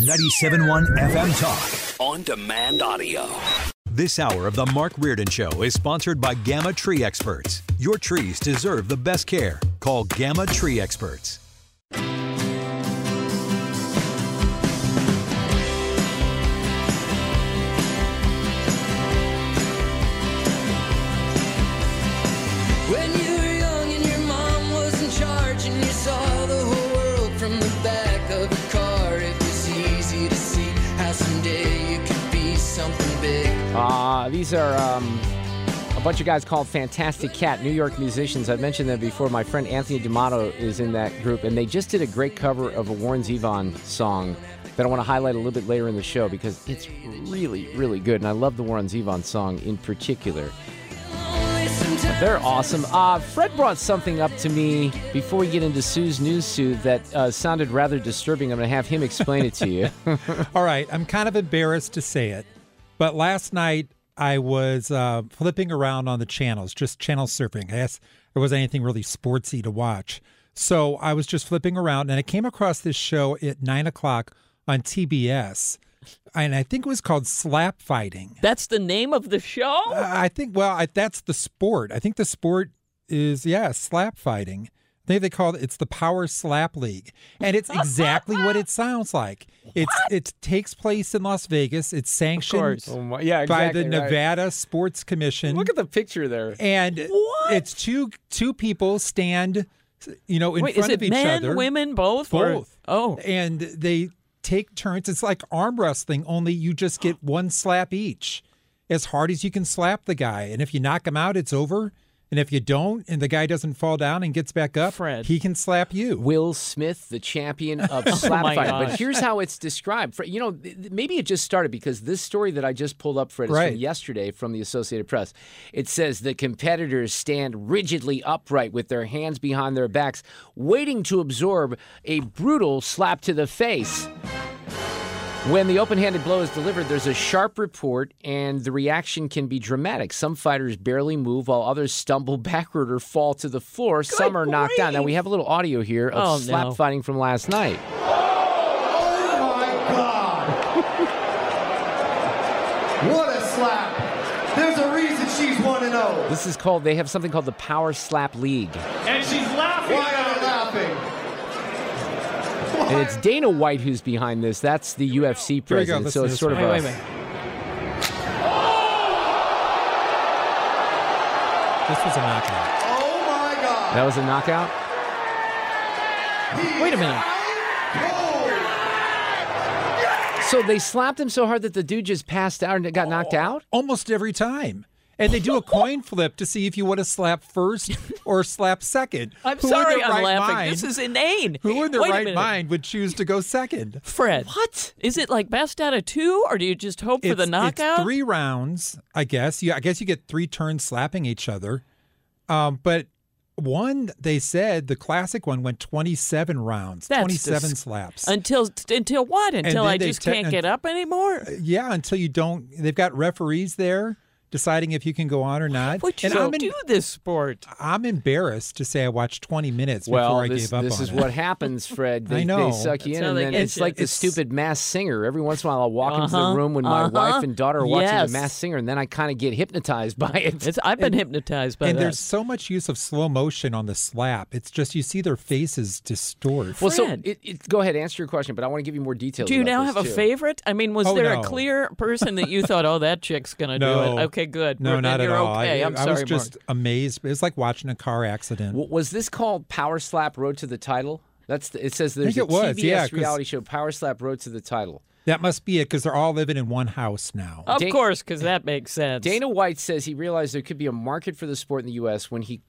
97.1 FM Talk. On demand audio. This hour of the Mark Reardon Show is sponsored by Gamma Tree Experts. Your trees deserve the best care. Call Gamma Tree Experts. Uh, these are um, a bunch of guys called Fantastic Cat, New York musicians. I've mentioned them before. My friend Anthony D'Amato is in that group, and they just did a great cover of a Warren Zevon song that I want to highlight a little bit later in the show because it's really, really good. And I love the Warren Zevon song in particular. They're awesome. Uh, Fred brought something up to me before we get into Sue's news, Sue, that uh, sounded rather disturbing. I'm going to have him explain it to you. All right, I'm kind of embarrassed to say it, but last night I was uh, flipping around on the channels, just channel surfing. I guess there wasn't anything really sportsy to watch. So I was just flipping around and I came across this show at nine o'clock on TBS. And I think it was called Slap Fighting. That's the name of the show? I think, well, I, that's the sport. I think the sport is, yeah, slap fighting. I think they call it, it's the Power Slap League. And it's exactly what it sounds like. It's It takes place in Las Vegas. It's sanctioned Oh my- yeah, by exactly the right. Nevada Sports Commission. Look at the picture there. and what? it's two two people stand, you know, in Wait, is front it of each men, other. women, both? or- Both. oh. And they take turns. It's like arm wrestling, only you just get one slap each, as hard as you can slap the guy. And if you knock him out, it's over. And if you don't, and the guy doesn't fall down and gets back up, Fred. he can slap you. Will Smith, the champion of slap oh my fighting. But here's how it's described. You know, th- th- maybe it just started because this story that I just pulled up, Fred, is Right. from yesterday from the Associated Press. It says the competitors stand rigidly upright with their hands behind their backs, waiting to absorb a brutal slap to the face. When the open handed blow is delivered, there's a sharp report, and the reaction can be dramatic. Some fighters barely move, while others stumble backward or fall to the floor. Some are knocked down. Now, we have a little audio here of Oh, slap no. fighting from last night. Oh my god. What a slap! There's a reason she's 1 and 0. This is called, they have something called the Power Slap League. And she's laughing. Why laughing? And it's Dana White who's behind this. That's the UFC Here we go. president. So it's sort of one. a. Wait, wait, wait. Oh! This was a knockout. Oh my God! That was a knockout? Wait a minute. So they slapped him so hard that the dude just passed out and got knocked oh, out? Almost every time. And they do a coin flip to see if you want to slap first or slap second. I'm Who sorry I'm right laughing. mind- This is inane. Who in their Wait right mind would choose to go second? Fred. What? Is it like best out of two, or do you just hope for the It's- knockout? It's three rounds, I guess. You, I guess you get three turns slapping each other. Um, but one, they said the classic one went 27 rounds, That's 27 dis- slaps. Until until what? Until I just te- can't get up anymore? yeah, until you don't. They've got referees there deciding if you can go on or not. Would you and I'm, do this sport? I'm embarrassed to say I watched 20 minutes Well, before I gave up this on is it. what happens, Fred. They, I know. They suck you That's in, and then it's you. like the stupid Masked Singer. Every once in a while, I'll walk into the Uh-huh, room when my uh-huh. wife and daughter are watching Yes. the Masked Singer, and then I kind of get hypnotized by it. It's, I've been hypnotized by and that. there's so much use of slow motion on the slap. It's just you see their faces distort. well, so it, it, go ahead, answer your question, but I want to give you more details. Do you about now this, have a favorite? I mean, was Oh, there no. a clear person that you thought, oh, that chick's going to do it? Okay, good. No, We're- not at all. Okay, I, am I was just Mark. amazed. It's like watching a car accident. W- Was this called Power Slap Road to the Title? That's the, it says there's think a it was, TBS yeah, 'cause- reality show Power Slap Road to the Title. That must be it because they're all living in one house now. Of Dan- course, because that makes sense. Dana White says he realized there could be a market for the sport in the U.S. when he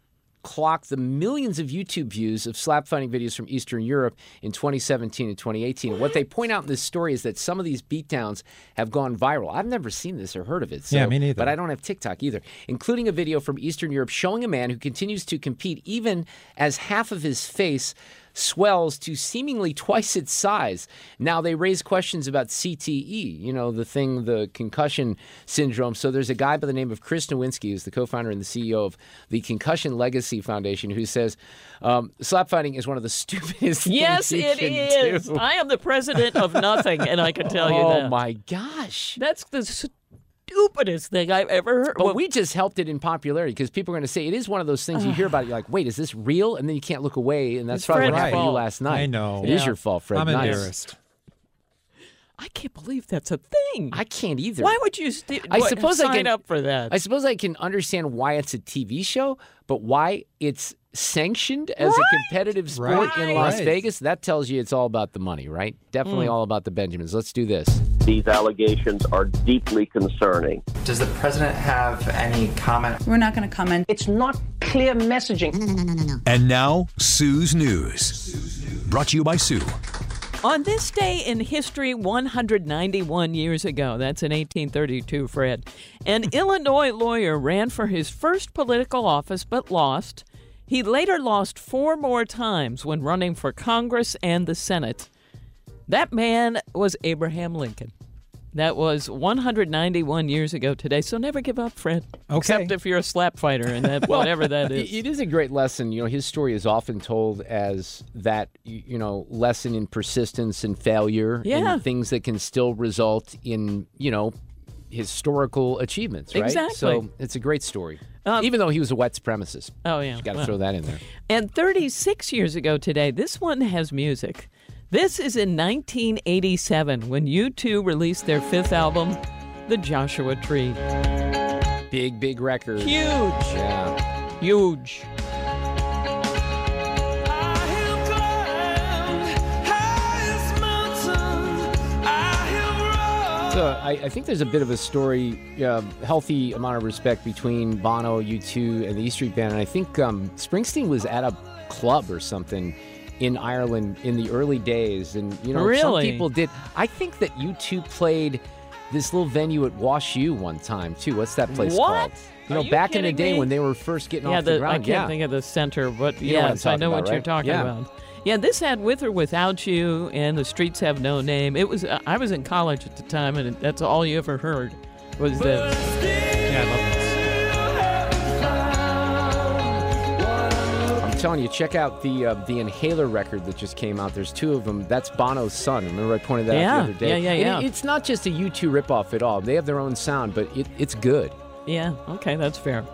clocked the millions of YouTube views of slap fighting videos from Eastern Europe in 2017 and 2018. What they point out in this story is that some of these beatdowns have gone viral. I've never seen this or heard of it. So, Yeah, me neither. But I don't have TikTok either, including a video from Eastern Europe showing a man who continues to compete even as half of his face swells to seemingly twice its size. Now they raise questions about CTE, you know, the thing, the concussion syndrome. So there's a guy by the name of Chris Nowinski, who's the co-founder and the CEO of the Concussion Legacy Foundation, who says um, slap fighting is one of the stupidest yes, things you it is. do. I am the president of nothing, and I can tell you oh that. my gosh. That's the stupidest thing I've ever heard. But Well, we just helped it in popularity because people are going to say it is one of those things you hear about it. You're like, wait, is this real? And then you can't look away, and that's probably what happened to you last night. I know. It is Yeah. your fault, Fred. I'm Nice. embarrassed. I can't believe that's a thing. I can't either. Why would you st- I what, suppose I can- up for that? I suppose I can understand why it's a TV show, but why it's sanctioned as a competitive sport in Las Right. Vegas, that tells you it's all about the money, right? Definitely Hmm. all about the Benjamins. Let's do this. These allegations are deeply concerning. Does the president have any comment? We're not going to comment. It's not clear messaging. No, no, no, no, no. And now, Sue's News. Brought to you by Sue. On this day in history, 191 years ago, that's in 1832, Fred, an Illinois lawyer ran for his first political office but lost. He later lost four more times when running for Congress and the Senate. That man was Abraham Lincoln. That was 191 years ago today, so never give up, Fred. Okay. Except if you're a slap fighter and that, whatever that is. It is a great lesson. You know, his story is often told as that, you know, lesson in persistence and failure Yeah. and things that can still result in, you know, historical achievements, right? Exactly. So it's a great story. Um, Even though he was a white supremacist. Oh, yeah. Got to Well. throw that in there. And 36 years ago today, this one has music. This is in 1987 when U2 released their fifth album, The Joshua Tree. Big, big record. Huge. Yeah. Huge. So I, I think there's a bit of a story, uh, healthy amount of respect between Bono, U2, and the E Street Band. And I think um, Springsteen was at a club or something in Ireland in the early days, and you know, some people did. I think that you two played this little venue at Wash U one time too. What's that place What? called? You know, Are you back in the day me? when they were first getting yeah, off the, the, ground. I can't yeah. think of the center, but You know I'm yes, I know about, what you're talking Yeah. about. Yeah, this had "With or Without You" and "The Streets Have No Name." It was uh, I was in college at the time, and that's all you ever heard was this. I'm telling you, check out the uh, the Inhaler record that just came out. There's two of them. That's Bono's son. Remember I pointed that Yeah, out the other day. yeah, yeah. it- it's not just a U2 ripoff at all. They have their own sound, but it, it's good. Yeah, okay, that's fair.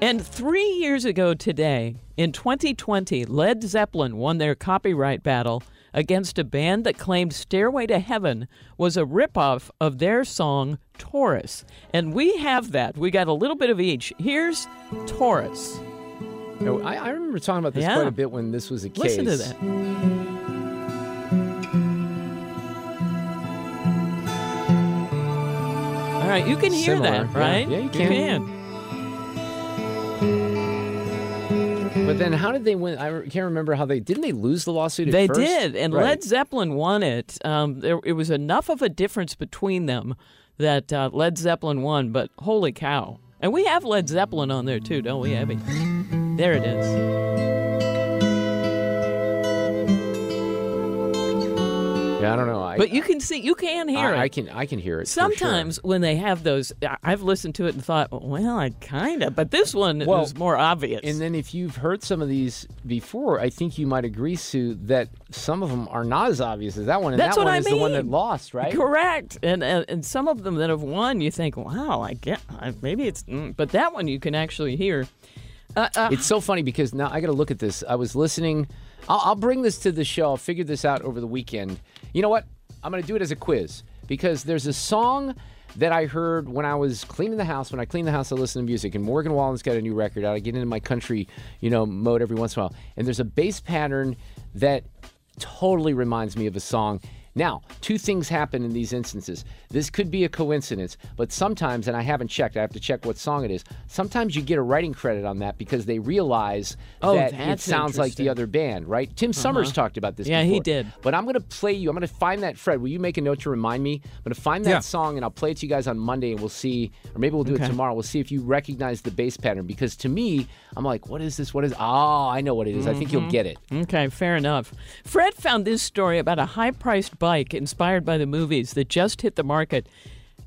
And three years ago today, in 2020, Led Zeppelin won their copyright battle against a band that claimed Stairway to Heaven was a ripoff of their song Taurus. And we have that. We got a little bit of each. Here's Taurus. No, I, I remember talking about this Yeah. quite a bit when this was a case. Listen to that. All right, you can hear Similar, that, yeah. right? Yeah, you can. But then how did they win? I can't remember how they didn't they lose the lawsuit at They first? did, and Right. Led Zeppelin won it. Um, there, it was enough of a difference between them that uh, Led Zeppelin won. But holy cow! And we have Led Zeppelin on there too, don't we, Abby? There it is. Yeah, I don't know. I, but you can see, you can hear it. I, I can I can hear it. for sure. Sometimes when they have those, I- I've listened to it and thought, well, I kind of, but this one Well, was more obvious. And then if you've heard some of these before, I think you might agree, Sue, that some of them are not as obvious as that one. And That's that what one I is the one that lost, right? Correct. And, and and some of them that have won, you think, wow, I get, I- maybe it's, mm, but that one you can actually hear. Uh, uh, It's so funny because now I got to look at this. I was listening. I'll, I'll bring this to the show. I'll figure this out over the weekend. You know what? I'm going to do it as a quiz because there's a song that I heard when I was cleaning the house. When I clean the house, I listen to music. And Morgan Wallen's got a new record out. I get into my country, you know, mode every once in a while. And there's a bass pattern that totally reminds me of a song. Now, two things happen in these instances. This could be a coincidence, but sometimes, and I haven't checked, I have to check what song it is. Sometimes you get a writing credit on that because they realize Oh, that it sounds like the other band, right? Tim Summers Uh-huh. talked about this Yeah, he did. But I'm going to play you, I'm going to find that, Fred, will you make a note to remind me? I'm going to find that Yeah. song and I'll play it to you guys on Monday and we'll see, or maybe we'll do Okay. it tomorrow. We'll see if you recognize the bass pattern because to me, I'm like, what is this? What is, oh, I know what it is. I think Mm-hmm. you'll get it. Okay, fair enough. Fred found this story about a high priced bike inspired by the movies that just hit the market.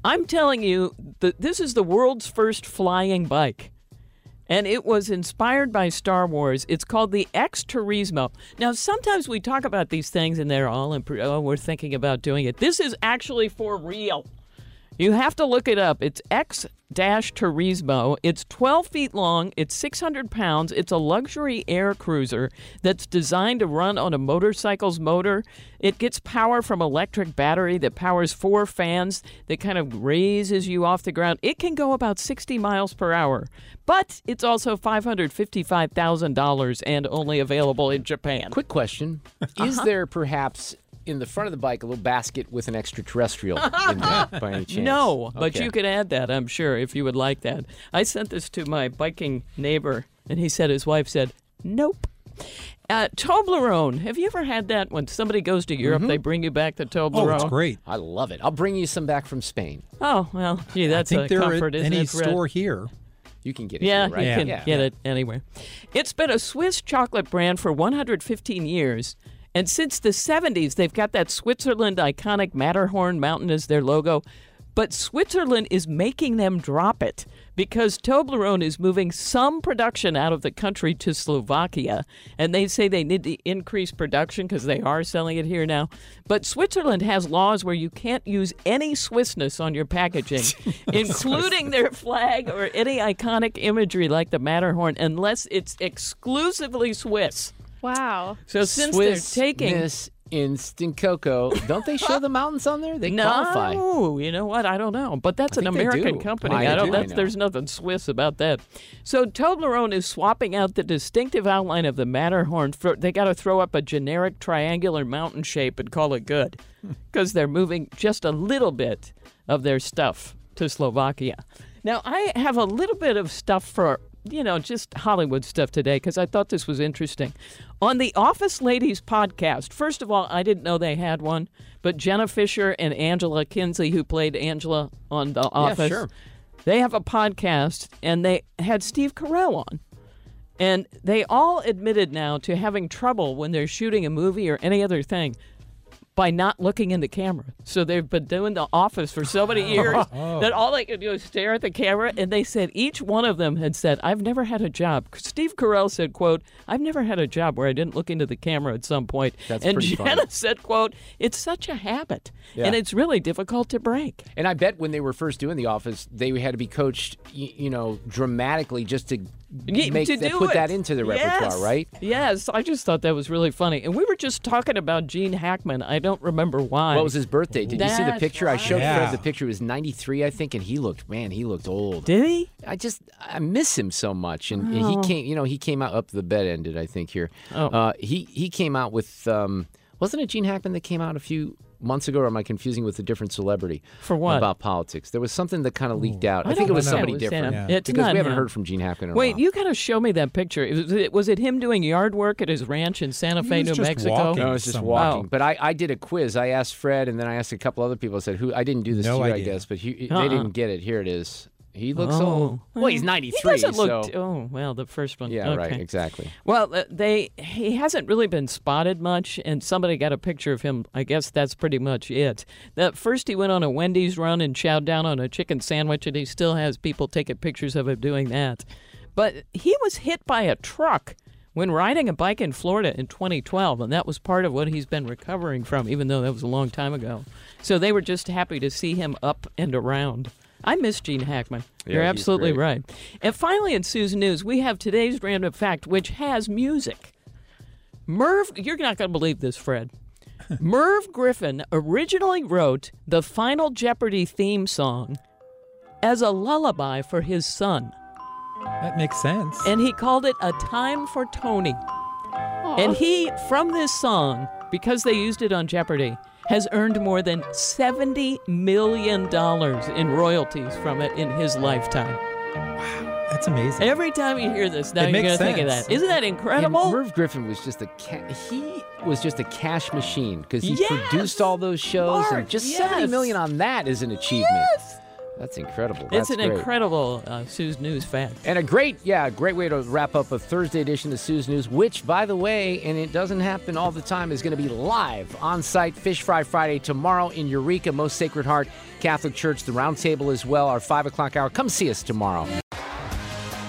I'm telling you, that this is the world's first flying bike. And it was inspired by Star Wars. It's called the X Turismo. Now, sometimes we talk about these things and they're all, imp- oh, we're thinking about doing it. This is actually for real. You have to look it up. It's X Turismo. It's 12 feet long. It's 600 pounds. It's a luxury air cruiser that's designed to run on a motorcycle's motor. It gets power from electric battery that powers four fans that kind of raises you off the ground. It can go about 60 miles per hour, but it's also $555,000 and only available in Japan. Quick question: uh-huh. Is there perhaps in the front of the bike a little basket with an extraterrestrial in there by any chance? No, but Okay. you could add that, I'm sure, if you would like that. I sent this to my biking neighbor, and he said his wife said, nope. Uh, Toblerone. Have you ever had that when somebody goes to Europe, Mm-hmm. they bring you back the Toblerone. Oh, Toblerone? it's great. I love it. I'll bring you some back from Spain. Oh, well, gee, that's I think a they're comfort, at isn't any it, store here. You can get it. Yeah, here, right? you can yeah. get it anywhere. It's been a Swiss chocolate brand for 115 years. And since the 70s, they've got that Switzerland iconic Matterhorn mountain as their logo. But Switzerland is making them drop it because Toblerone is moving some production out of the country to Slovakia. And they say they need to increase production because they are selling it here now. But Switzerland has laws where you can't use any Swissness on your packaging, including their flag or any iconic imagery like the Matterhorn, unless it's exclusively Swiss. Wow. So since they're Swiss taking Miss Instant Cocoa, don't they show the mountains on there? They qualify. No, you know what? I don't know, but that's I an American do. company. I I don't. do, I That's, know. there's nothing Swiss about that. So Toblerone is swapping out the distinctive outline of the Matterhorn. For, they got to throw up a generic triangular mountain shape and call it good, hmm. because they're moving just a little bit of their stuff to Slovakia. Now I have a little bit of stuff for you know just Hollywood stuff today because I thought this was interesting. On the Office Ladies podcast, first of all, I didn't know they had one, but Jenna Fischer and Angela Kinsey, who played Angela on The Office, sure. they have a podcast and they had Steve Carell on. And they all admitted now to having trouble when they're shooting a movie or any other thing by not looking in the camera. So they've been doing the office for so many years oh. that all they can do is stare at the camera. And they said each one of them had said, "I've never had a job." Steve Carell said, "quote I've never had a job where I didn't look into the camera at some point." That's and Jenna said, "quote It's such a habit, Yeah. and it's really difficult to break." And I bet when they were first doing The Office, they had to be coached, you know, dramatically just to Yeah, make to that, do put it. that into the repertoire, Yes. right? Yes, I just thought that was really funny. And we were just talking about Gene Hackman. I don't remember why. What was his birthday? Did you see the That's picture? I showed right. Fred the picture. It was 93, I think, and he looked, man, he looked old. Did he? I just, I miss him so much. And, and he came, you know, he came out up the bed ended, I think, here. Oh. Uh, he, he came out with, um, wasn't it Gene Hackman that came out a few months ago, or am I confusing with a different celebrity? For what? About politics. There was something that kind of leaked out. I, I think it was know. somebody It was different. him. It's because we haven't him. heard from Gene Hackman in a Wait, while. you got to show me that picture. Was it, was it him doing yard work at his ranch in Santa He Fe, was New just Mexico? walking. No, I was just somewhere. walking. Oh. But I, I did a quiz. I asked Fred, and then I asked a couple other people. I said, "Who?" I didn't do this No to you, I guess, but he, Uh-uh. they didn't get it. Here it is. He looks Oh. old. Well, he's 93. He 93. doesn't look. so- oh well, the first one. yeah, right. Exactly. Well, uh, they he hasn't really been spotted much, and somebody got a picture of him. I guess that's pretty much it. That first he went on a Wendy's run and chowed down on a chicken sandwich, and he still has people taking pictures of him doing that. But he was hit by a truck when riding a bike in Florida in 2012, and that was part of what he's been recovering from, even though that was a long time ago. So they were just happy to see him up and around. I miss Gene Hackman. Yeah, You're absolutely great. right. And finally, in Sue's News, we have today's random fact, which has music. Merv, you're not going to believe this, Fred. Merv Griffin originally wrote the Final Jeopardy theme song as a lullaby for his son, That makes sense. and he called it A Time for Tony. And he, from this song, because they used it on Jeopardy, has earned more than $70 million in royalties from it in his lifetime. Wow, that's amazing. Every time you hear this, now It you're going to think of that. Isn't that incredible? Merv Griffin was just a ca- he was just a cash machine because he Yes! produced all those shows Mark, and just yes! 70 million on that is an achievement. Yes! That's incredible. It's an great. incredible uh, Sue's News fact. And a great, yeah, great way to wrap up a Thursday edition of Sue's News, which, by the way, and it doesn't happen all the time, is going to be live on site Fish Fry Friday tomorrow in Eureka, Most Sacred Heart Catholic Church, the Roundtable as well, our 5 o'clock hour. Come see us tomorrow.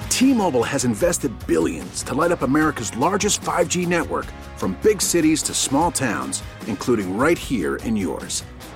T-Mobile has invested billions to light up America's largest 5G network from big cities to small towns, including right here in yours.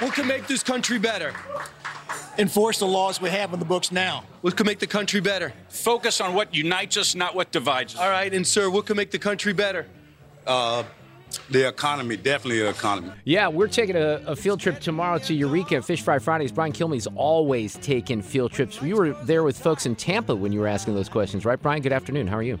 What can make this country better? Enforce the laws we have on the books now. What can make the country better? Focus on what unites us, not what divides us. All right, and sir, what can make the country better? Uh, the economy, definitely the economy. Yeah, we're taking a, a field trip tomorrow to Eureka Fish Fry Fridays. Brian Kilmeade's always taking field trips. You were there with folks in Tampa when you were asking those questions, right, Brian? Good afternoon. How are you?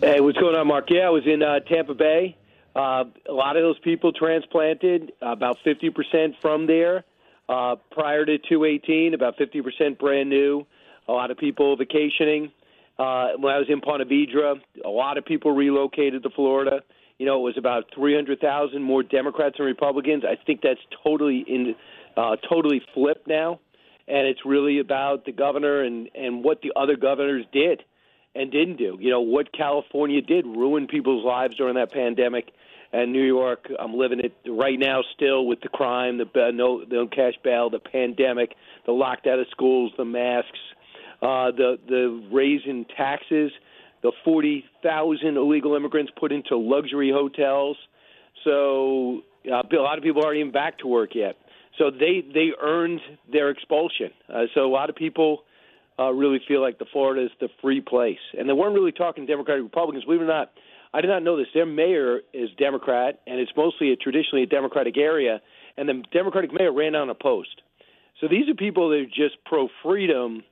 Hey, what's going on, Mark? Yeah, I was in uh, Tampa Bay. Uh, a lot of those people transplanted, about 50% from there. Uh, prior to 218, about 50% brand new. A lot of people vacationing. Uh, when I was in Ponte Vedra, a lot of people relocated to Florida. You know, it was about 300,000 more Democrats and Republicans. I think that's totally in, uh, totally flipped now, and it's really about the governor and and what the other governors did and didn't do. You know what California did ruin people's lives during that pandemic, and New York. I'm living it right now still with the crime, the no no cash bail, the pandemic, the locked out of schools, the masks, uh, the the raise in taxes, the forty thousand illegal immigrants put into luxury hotels. So uh, a lot of people aren't even back to work yet. So they they earned their expulsion. Uh, so a lot of people uh, really feel like the Florida is the free place. And they weren't really talking Democratic Republicans. Believe it or not, I did not know this. Their mayor is Democrat, and it's mostly a, traditionally a Democratic area. And the Democratic mayor ran on a post. So these are people that are just pro freedom,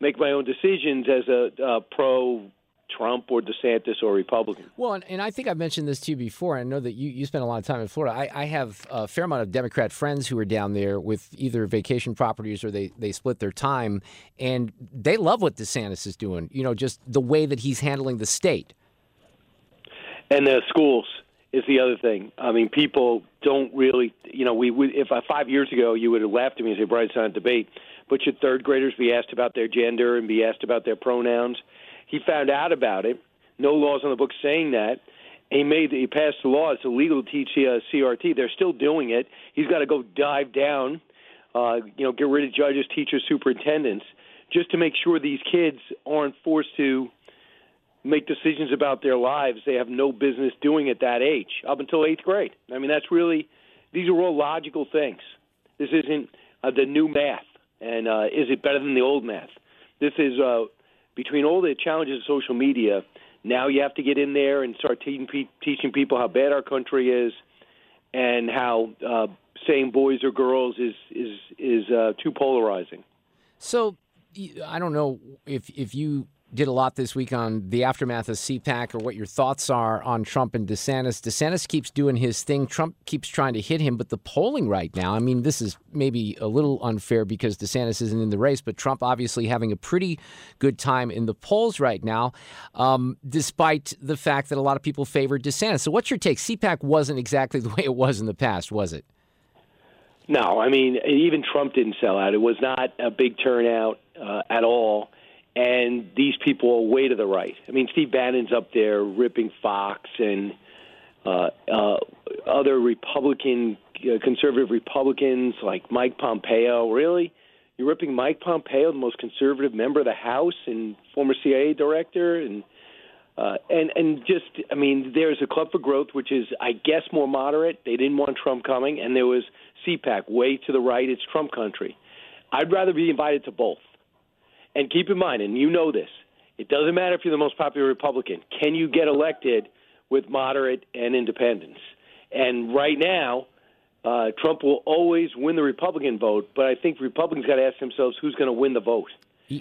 make my own decisions as a uh, pro Trump or DeSantis or Republican. Well, and, and I think I've mentioned this to you before. I know that you, you spent a lot of time in Florida. I, I have a fair amount of Democrat friends who are down there with either vacation properties or they, they split their time, and they love what DeSantis is doing, you know, just the way that he's handling the state. And the schools. is the other thing. I mean, people don't really, you know, we would if uh, five years ago you would have laughed at me and said, "Brian, it's not a debate." But should third graders be asked about their gender and be asked about their pronouns? He found out about it. No laws on the books saying that. He made he passed the law. It's illegal to teach uh, CRT. They're still doing it. He's got to go dive down. Uh, you know, get rid of judges, teachers, superintendents, just to make sure these kids aren't forced to make decisions about their lives they have no business doing at that age, up until eighth grade. I mean, that's really these are all logical things. This isn't uh, the new math, and uh, is it better than the old math? This is uh, between all the challenges of social media. Now you have to get in there and start teaching, teaching people how bad our country is, and how uh, saying boys or girls is is is uh, too polarizing. So I don't know if if you did a lot this week on the aftermath of CPAC or what your thoughts are on Trump and DeSantis. DeSantis keeps doing his thing. Trump keeps trying to hit him, but the polling right now, I mean, this is maybe a little unfair because DeSantis isn't in the race, but Trump obviously having a pretty good time in the polls right now, um, despite the fact that a lot of people favor DeSantis. So, what's your take? CPAC wasn't exactly the way it was in the past, was it? No, I mean, even Trump didn't sell out. It was not a big turnout uh, at all and these people are way to the right. I mean, Steve Bannon's up there ripping Fox and uh, uh, other Republican, uh, conservative Republicans like Mike Pompeo. Really, you're ripping Mike Pompeo, the most conservative member of the House and former CIA director, and uh, and and just, I mean, there's a Club for Growth, which is, I guess, more moderate. They didn't want Trump coming, and there was CPAC, way to the right. It's Trump country. I'd rather be invited to both. And keep in mind, and you know this, it doesn't matter if you're the most popular Republican. Can you get elected with moderate and independents? And right now, uh, Trump will always win the Republican vote, but I think Republicans got to ask themselves who's going to win the vote.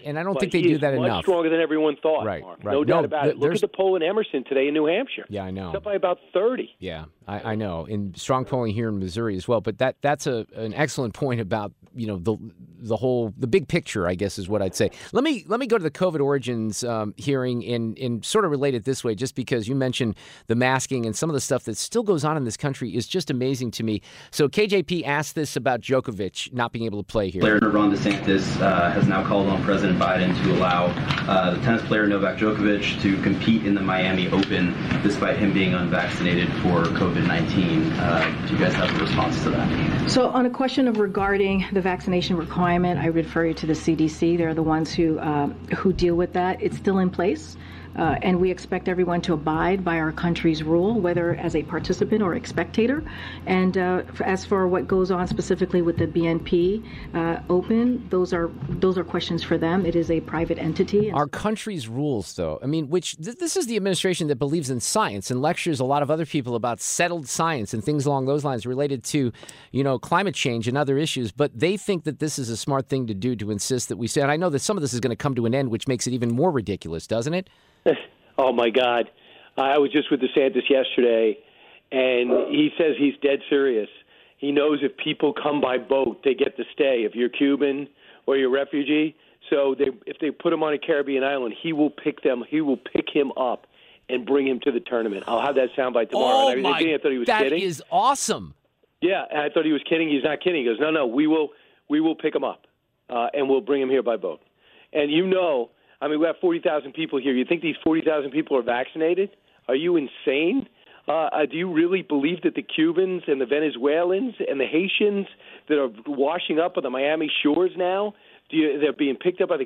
And I don't but think they do that much enough. Stronger than everyone thought. Right, Mark. right. No, No, doubt about th- it. Look at the poll in Emerson today in New Hampshire. Yeah, I know. It's up by about thirty. Yeah, I, I know. And strong polling here in Missouri as well. But that that's a an excellent point about you know the the whole the big picture. I guess is what I'd say. Let me let me go to the COVID origins um, hearing and and sort of relate it this way, just because you mentioned the masking and some of the stuff that still goes on in this country is just amazing to me. So KJP asked this about Djokovic not being able to play here. Player Ron DeSantis uh, has now called on President Biden to allow uh, the tennis player Novak Djokovic to compete in the Miami Open despite him being unvaccinated for COVID 19. Uh, do you guys have a response to that? So, on a question of regarding the vaccination requirement, I refer you to the CDC. They're the ones who uh, who deal with that. It's still in place. Uh, and we expect everyone to abide by our country's rule, whether as a participant or a spectator. And uh, as for what goes on specifically with the BNP uh, Open, those are those are questions for them. It is a private entity. Our country's rules, though, I mean, which th- this is the administration that believes in science and lectures a lot of other people about settled science and things along those lines related to, you know, climate change and other issues. But they think that this is a smart thing to do to insist that we say, and I know that some of this is going to come to an end, which makes it even more ridiculous, doesn't it? oh my God! I was just with DeSantis yesterday, and he says he's dead serious. He knows if people come by boat, they get to stay. If you're Cuban or you're a refugee, so they, if they put him on a Caribbean island, he will pick them. He will pick him up and bring him to the tournament. I'll have that soundbite tomorrow. Oh and I, my! I thought he was that kidding. is awesome. Yeah, and I thought he was kidding. He's not kidding. He goes, no, no, we will, we will pick him up, uh, and we'll bring him here by boat. And you know, I mean, we have forty thousand people here. You think these forty thousand people are vaccinated? Are you insane? Uh, uh, do you really believe that the Cubans and the Venezuelans and the Haitians that are washing up on the Miami shores now, do you, they're being picked up by the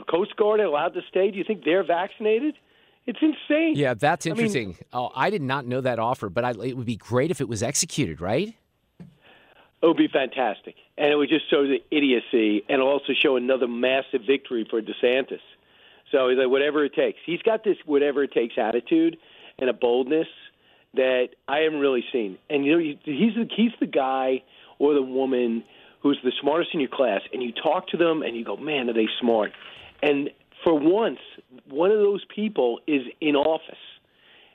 uh, Coast Guard and allowed to stay? Do you think they're vaccinated? It's insane. Yeah, that's I mean- interesting. oh, I did not know that offer, but I, it would be great if it was executed, right? It would be fantastic, and it would just show the idiocy, and also show another massive victory for DeSantis. So he's like, whatever it takes. He's got this whatever it takes attitude and a boldness that I haven't really seen. And you know, he's the, he's the guy or the woman who's the smartest in your class, and you talk to them, and you go, man, are they smart? And for once, one of those people is in office.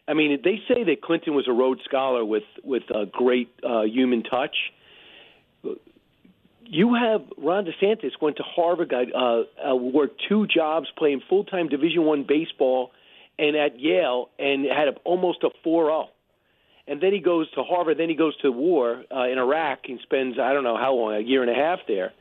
I mean, they say that Clinton was a Rhodes Scholar with with a great uh, human touch. You have Ron DeSantis went to Harvard, got uh, uh, worked two jobs, playing full time Division One baseball, and at Yale, and had a, almost a 4.0. and then he goes to Harvard. Then he goes to war uh, in Iraq. He spends I don't know how long, a year and a half there,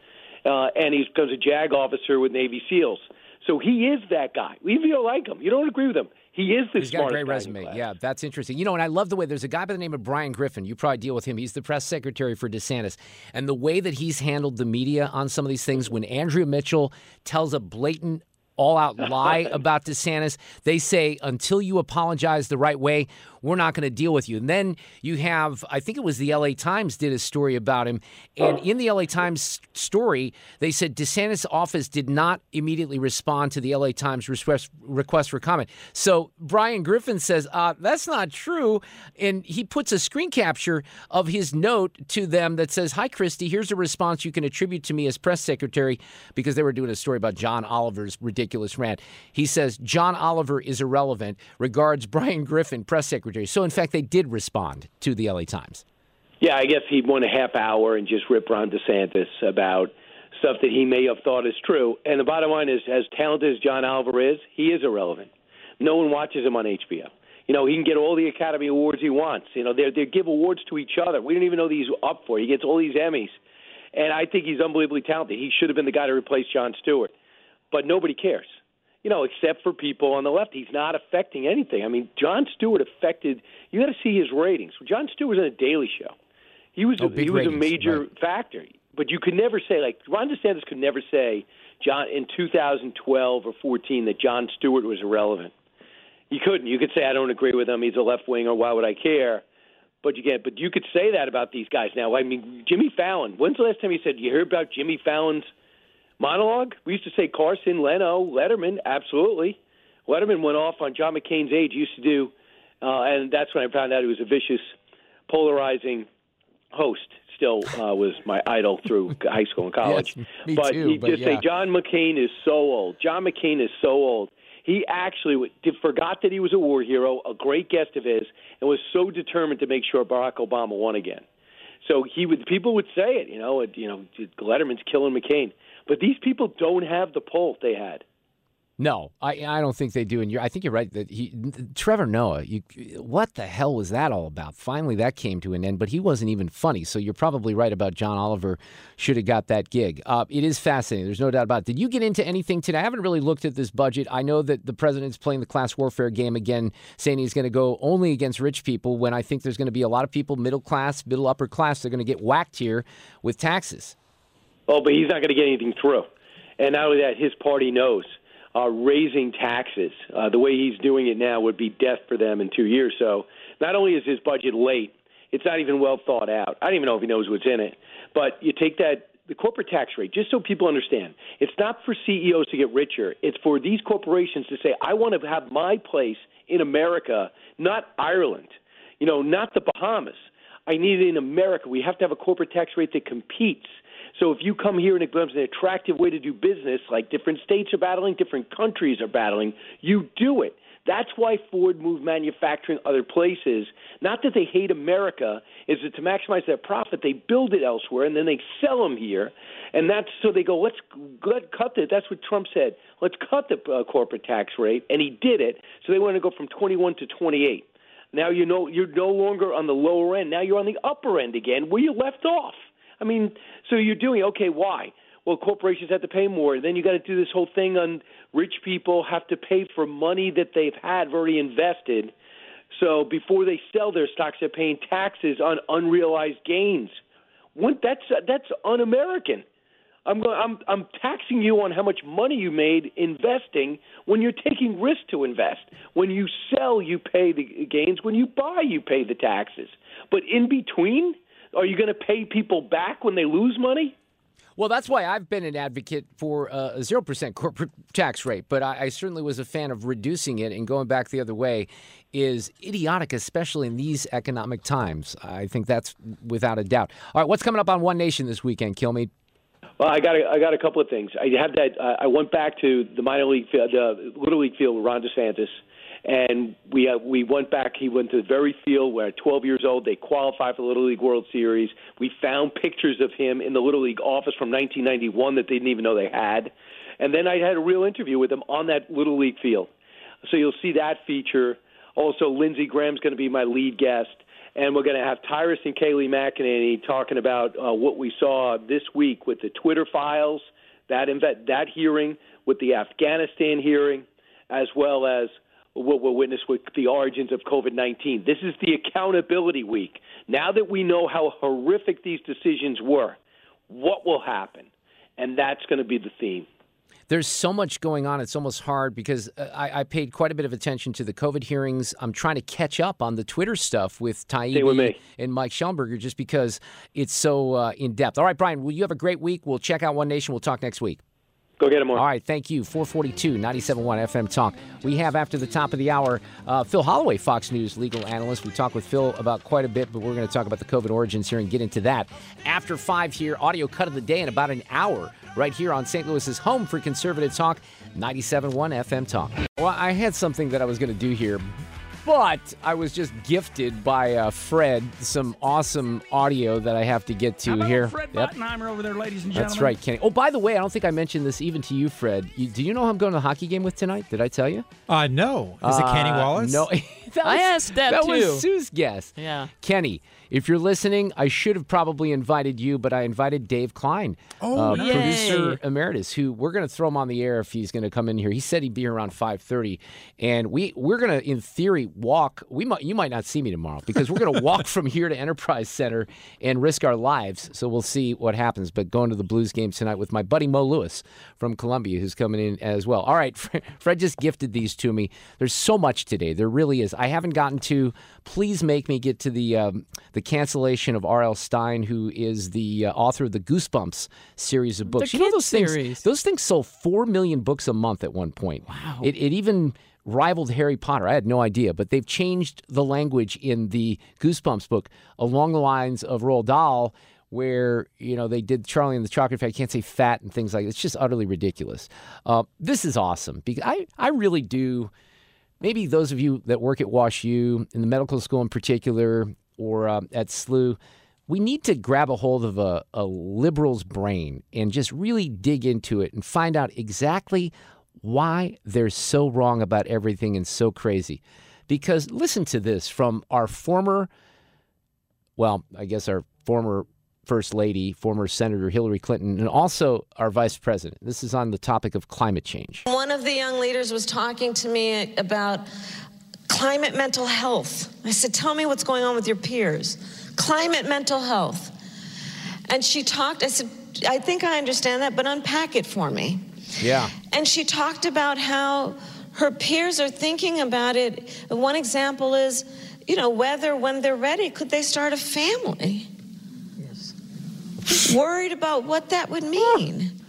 uh, and he becomes a JAG officer with Navy SEALs. So he is that guy. Even if you don't like him, you don't agree with him. He is the He's got a great guy in the resume. Yeah, that's interesting. You know, and I love the way there's a guy by the name of Bryan Griffin. You probably deal with him. He's the press secretary for DeSantis. And the way that he's handled the media on some of these things, when Andrea Mitchell tells a blatant all out lie about DeSantis, they say, until you apologize the right way, we're not going to deal with you. And then you have, I think it was the LA Times did a story about him. And in the LA Times story, they said DeSantis' office did not immediately respond to the LA Times request, request for comment. So Bryan Griffin says, uh, that's not true. And he puts a screen capture of his note to them that says, Hi, Christy, here's a response you can attribute to me as press secretary because they were doing a story about John Oliver's ridiculous rant. He says, John Oliver is irrelevant. Regards, Bryan Griffin, press secretary. So, in fact, they did respond to the LA Times. Yeah, I guess he won a half hour and just ripped Ron DeSantis about stuff that he may have thought is true. And the bottom line is, as talented as John Oliver is, he is irrelevant. No one watches him on HBO. You know, he can get all the Academy Awards he wants. You know, they they give awards to each other. We don't even know that he's up for. He gets all these Emmys, and I think he's unbelievably talented. He should have been the guy to replace Jon Stewart, but nobody cares. You know, except for people on the left, he's not affecting anything. I mean, Jon Stewart affected. You got to see his ratings. Jon Stewart was on a Daily Show. He was Oh, a, he was a major right. factor, but you could never say like Ron DeSantis could never say John in 2012 or 14 that Jon Stewart was irrelevant. You couldn't. You could say I don't agree with him. He's a left winger. Why would I care? But you can't. But you could say that about these guys now. I mean, Jimmy Fallon. When's the last time you said you heard about Jimmy Fallon's monologue? We used to say Carson, Leno, Letterman. Absolutely. Letterman went off on John McCain's age. He used to do, uh, and that's when I found out he was a vicious, polarizing host. Still uh, was my idol through high school and college. Yes, me but too, but just yeah. say John McCain is so old. John McCain is so old. He actually did, forgot that he was a war hero, a great guest of his, and was so determined to make sure Barack Obama won again. So he would people would say it, you know, you know, Letterman's killing McCain, but these people don't have the pull they had. No, I I don't think they do. And I think you're right that he Trevor Noah. You, what the hell was that all about? Finally, that came to an end. But he wasn't even funny. So you're probably right about John Oliver. Should have got that gig. Uh, it is fascinating. There's no doubt about it. Did you get into anything today? I haven't really looked at this budget. I know that the president's playing the class warfare game again, saying he's going to go only against rich people. When I think there's going to be a lot of people, middle class, middle upper class, they're going to get whacked here with taxes. Oh, but he's not going to get anything through. And not only that, his party knows uh, raising taxes uh, the way he's doing it now would be death for them in two years. So not only is his budget late, it's not even well thought out. I don't even know if he knows what's in it. But you take that the corporate tax rate, just so people understand, it's not for CEOs to get richer. It's for these corporations to say, I want to have my place in America, not Ireland, you know, not the Bahamas. I need it in America. We have to have a corporate tax rate that competes. So if you come here and it becomes an attractive way to do business, like different states are battling, different countries are battling, you do it. That's why Ford moved manufacturing other places. Not that they hate America, is that to maximize their profit, they build it elsewhere and then they sell them here. And that's so they go, let's let cut it. That's what Trump said. Let's cut the uh, corporate tax rate, and he did it. So they want to go from 21 to 28. Now you know you're no longer on the lower end. Now you're on the upper end again, where you left off. I mean, so you're doing okay. Why? Well, corporations have to pay more. Then you got to do this whole thing on rich people have to pay for money that they've had already invested. So before they sell their stocks, they're paying taxes on unrealized gains. What, that's that's un-American. I'm going. I'm I'm taxing you on how much money you made investing when you're taking risk to invest. When you sell, you pay the gains. When you buy, you pay the taxes. But in between, are you going to pay people back when they lose money? Well, that's why I've been an advocate for a zero percent corporate tax rate, but I, I certainly was a fan of reducing it and going back the other way is idiotic, especially in these economic times. I think that's without a doubt. All right, what's coming up on One Nation this weekend, Kilmeade? Well, I got a, I got a couple of things. I have that. Uh, I went back to the minor league, field, the little league field with Ron DeSantis, and we uh, we went back. He went to the very field where, at 12 years old, they qualified for the Little League World Series. We found pictures of him in the Little League office from 1991 that they didn't even know they had, and then I had a real interview with him on that Little League field. So you'll see that feature. Also, Lindsey Graham's going to be my lead guest. and we're going to have Tyrus and Kayleigh McEnany talking about uh, what we saw this week with the Twitter files, that that hearing, with the Afghanistan hearing, as well as what we'll witness with the origins of COVID 19. This is the accountability week. Now that we know how horrific these decisions were, what will happen? And that's going to be the theme. There's so much going on. It's almost hard because uh, I, I paid quite a bit of attention to the COVID hearings. I'm trying to catch up on the Twitter stuff with with Taibbi and Mike Shellenberger just because it's so uh, in depth. All right, Brian, well, you have a great week. We'll check out One Nation. We'll talk next week. Go get him more. All right, thank you. 442, 97.1 FM Talk. We have, after the top of the hour, uh, Phil Holloway, Fox News legal analyst. We talked with Phil about quite a bit, but we're going to talk about the COVID origins here and get into that. After 5 here, audio cut of the day in about an hour, right here on St. Louis's home for conservative talk, 97.1 FM Talk. Well, I had something that I was going to do here, but I was just gifted by uh, Fred some awesome audio that I have to get to How about here. Fred Yep. Bottenheimer over there, ladies and gentlemen. That's right, Kenny. Oh, by the way, I don't think I mentioned this even to you, Fred. You, do you know who I'm going to the hockey game with tonight? Did I tell you? Uh, no. Is it Kenny Uh, Wallace? No. that I asked that, That too. was Sue's guess. Yeah. Kenny, if you're listening, I should have probably invited you, but I invited Dave Klein, Oh, uh, nice. producer emeritus, who we're going to throw him on the air if he's going to come in here. He said he'd be around 5:30, and we we're going to, in theory, walk. We might you might not see me tomorrow because we're going to walk from here to Enterprise Center and risk our lives. So we'll see what happens. But going to the Blues game tonight with my buddy Mo Lewis from Columbia, who's coming in as well. All right, Fred just gifted these to me. There's so much today. There really is. I haven't gotten to. Please make me get to the um, the cancellation of R.L. Stine, who is the uh, author of the Goosebumps series of books. The you know those things. series. Those things sold four million books a month at one point. Wow. It, it even rivaled Harry Potter. I had no idea, but they've changed the language in the Goosebumps book along the lines of Roald Dahl, where you know they did Charlie and the Chocolate Factory. I can't say fat and things like that. It's just utterly ridiculous. Uh, this is awesome because I I really do. Maybe those of you that work at Wash U in the medical school in particular, or um, at SLU, we need to grab a hold of a, a liberal's brain and just really dig into it and find out exactly why they're so wrong about everything and so crazy. Because listen to this from our former, well, I guess our former First Lady, former Senator Hillary Clinton, and also our Vice President. This is on the topic of climate change. One of the young leaders was talking to me about climate mental health. I said, Tell me what's going on with your peers. Climate mental health. And she talked, I said, I think I understand that, but unpack it for me. Yeah. And she talked about how her peers are thinking about it. One example is, you know, whether when they're ready, could they start a family? Yes. Worried about what that would mean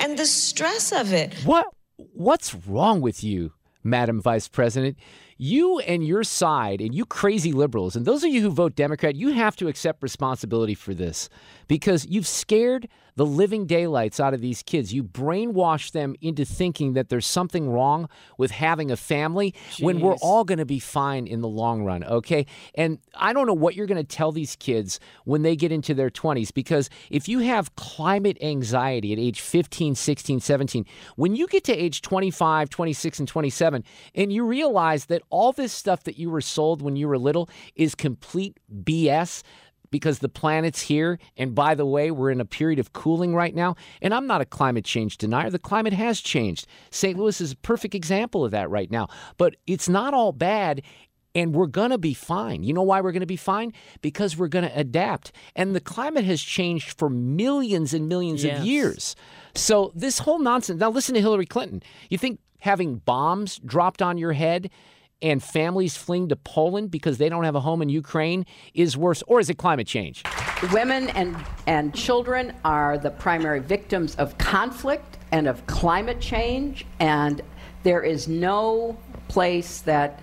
and the stress of it. What what's wrong with you, Madam Vice President? You and your side and you crazy liberals and those of you who vote Democrat, you have to accept responsibility for this because you've scared the living daylights out of these kids. You brainwashed them into thinking that there's something wrong with having a family when we're all going to be fine in the long run, okay? And I don't know what you're going to tell these kids when they get into their 20s because if you have climate anxiety at age 15, 16, 17, when you get to age 25, 26, and 27, and you realize that all this stuff that you were sold when you were little is complete BS because the planet's here. And by the way, we're in a period of cooling right now. And I'm not a climate change denier. The climate has changed. St. Louis is a perfect example of that right now. But it's not all bad. And we're going to be fine. You know why we're going to be fine? Because we're going to adapt. And the climate has changed for millions and millions Yes. of years. So, this whole nonsense. Now, listen to Hillary Clinton. You think having bombs dropped on your head and families fleeing to Poland because they don't have a home in Ukraine is worse, or is it climate change? Women and, and children are the primary victims of conflict and of climate change, and there is no place that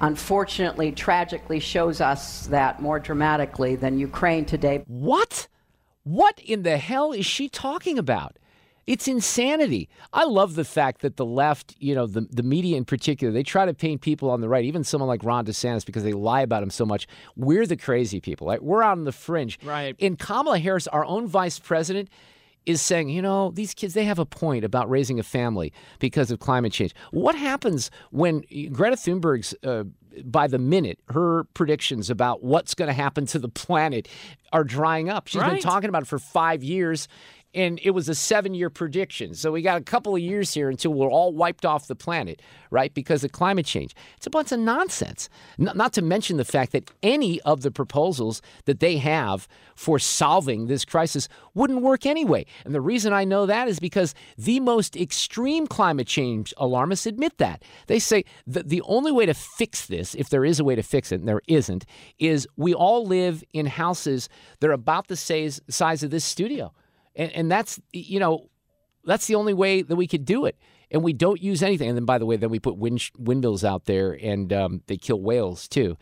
unfortunately, tragically shows us that more dramatically than Ukraine today. What? What in the hell is she talking about? It's insanity. I love the fact that the left, you know, the, the media in particular, they try to paint people on the right, even someone like Ron DeSantis, because they lie about him so much. We're the crazy people. Right? We're out on the fringe. Right. And Kamala Harris, our own vice president, is saying, you know, these kids, they have a point about raising a family because of climate change. What happens when Greta Thunberg's uh, by the minute, her predictions about what's going to happen to the planet are drying up. She's been talking about it for five years, and it was a seven year prediction. So we got a couple of years here until we're all wiped off the planet, right? Because of climate change. It's a bunch of nonsense. N- not to mention the fact that any of the proposals that they have for solving this crisis wouldn't work anyway. And the reason I know that is because the most extreme climate change alarmists admit that. They say that the only way to fix this, if there is a way to fix it, and there isn't, is we all live in houses that are about the size, size of this studio. And, and that's, you know, that's the only way that we could do it. And we don't use anything. And then, by the way, then we put wind, windmills out there and um, they kill whales too.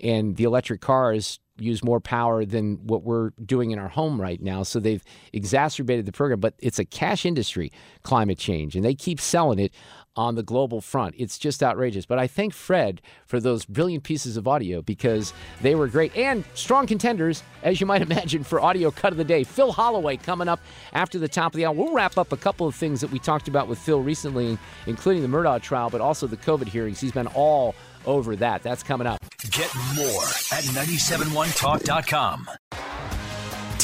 And the electric cars use more power than what we're doing in our home right now. So they've exacerbated the program. But it's a cash industry, climate change, and they keep selling it on the global front. It's just outrageous. But I thank Fred for those brilliant pieces of audio because they were great and strong contenders, as you might imagine, for audio cut of the day. Phil Holloway coming up after the top of the hour. We'll wrap up a couple of things that we talked about with Phil recently, including the Murdoch trial, but also the COVID hearings. He's been all over that. That's coming up. Get more at 971talk.com.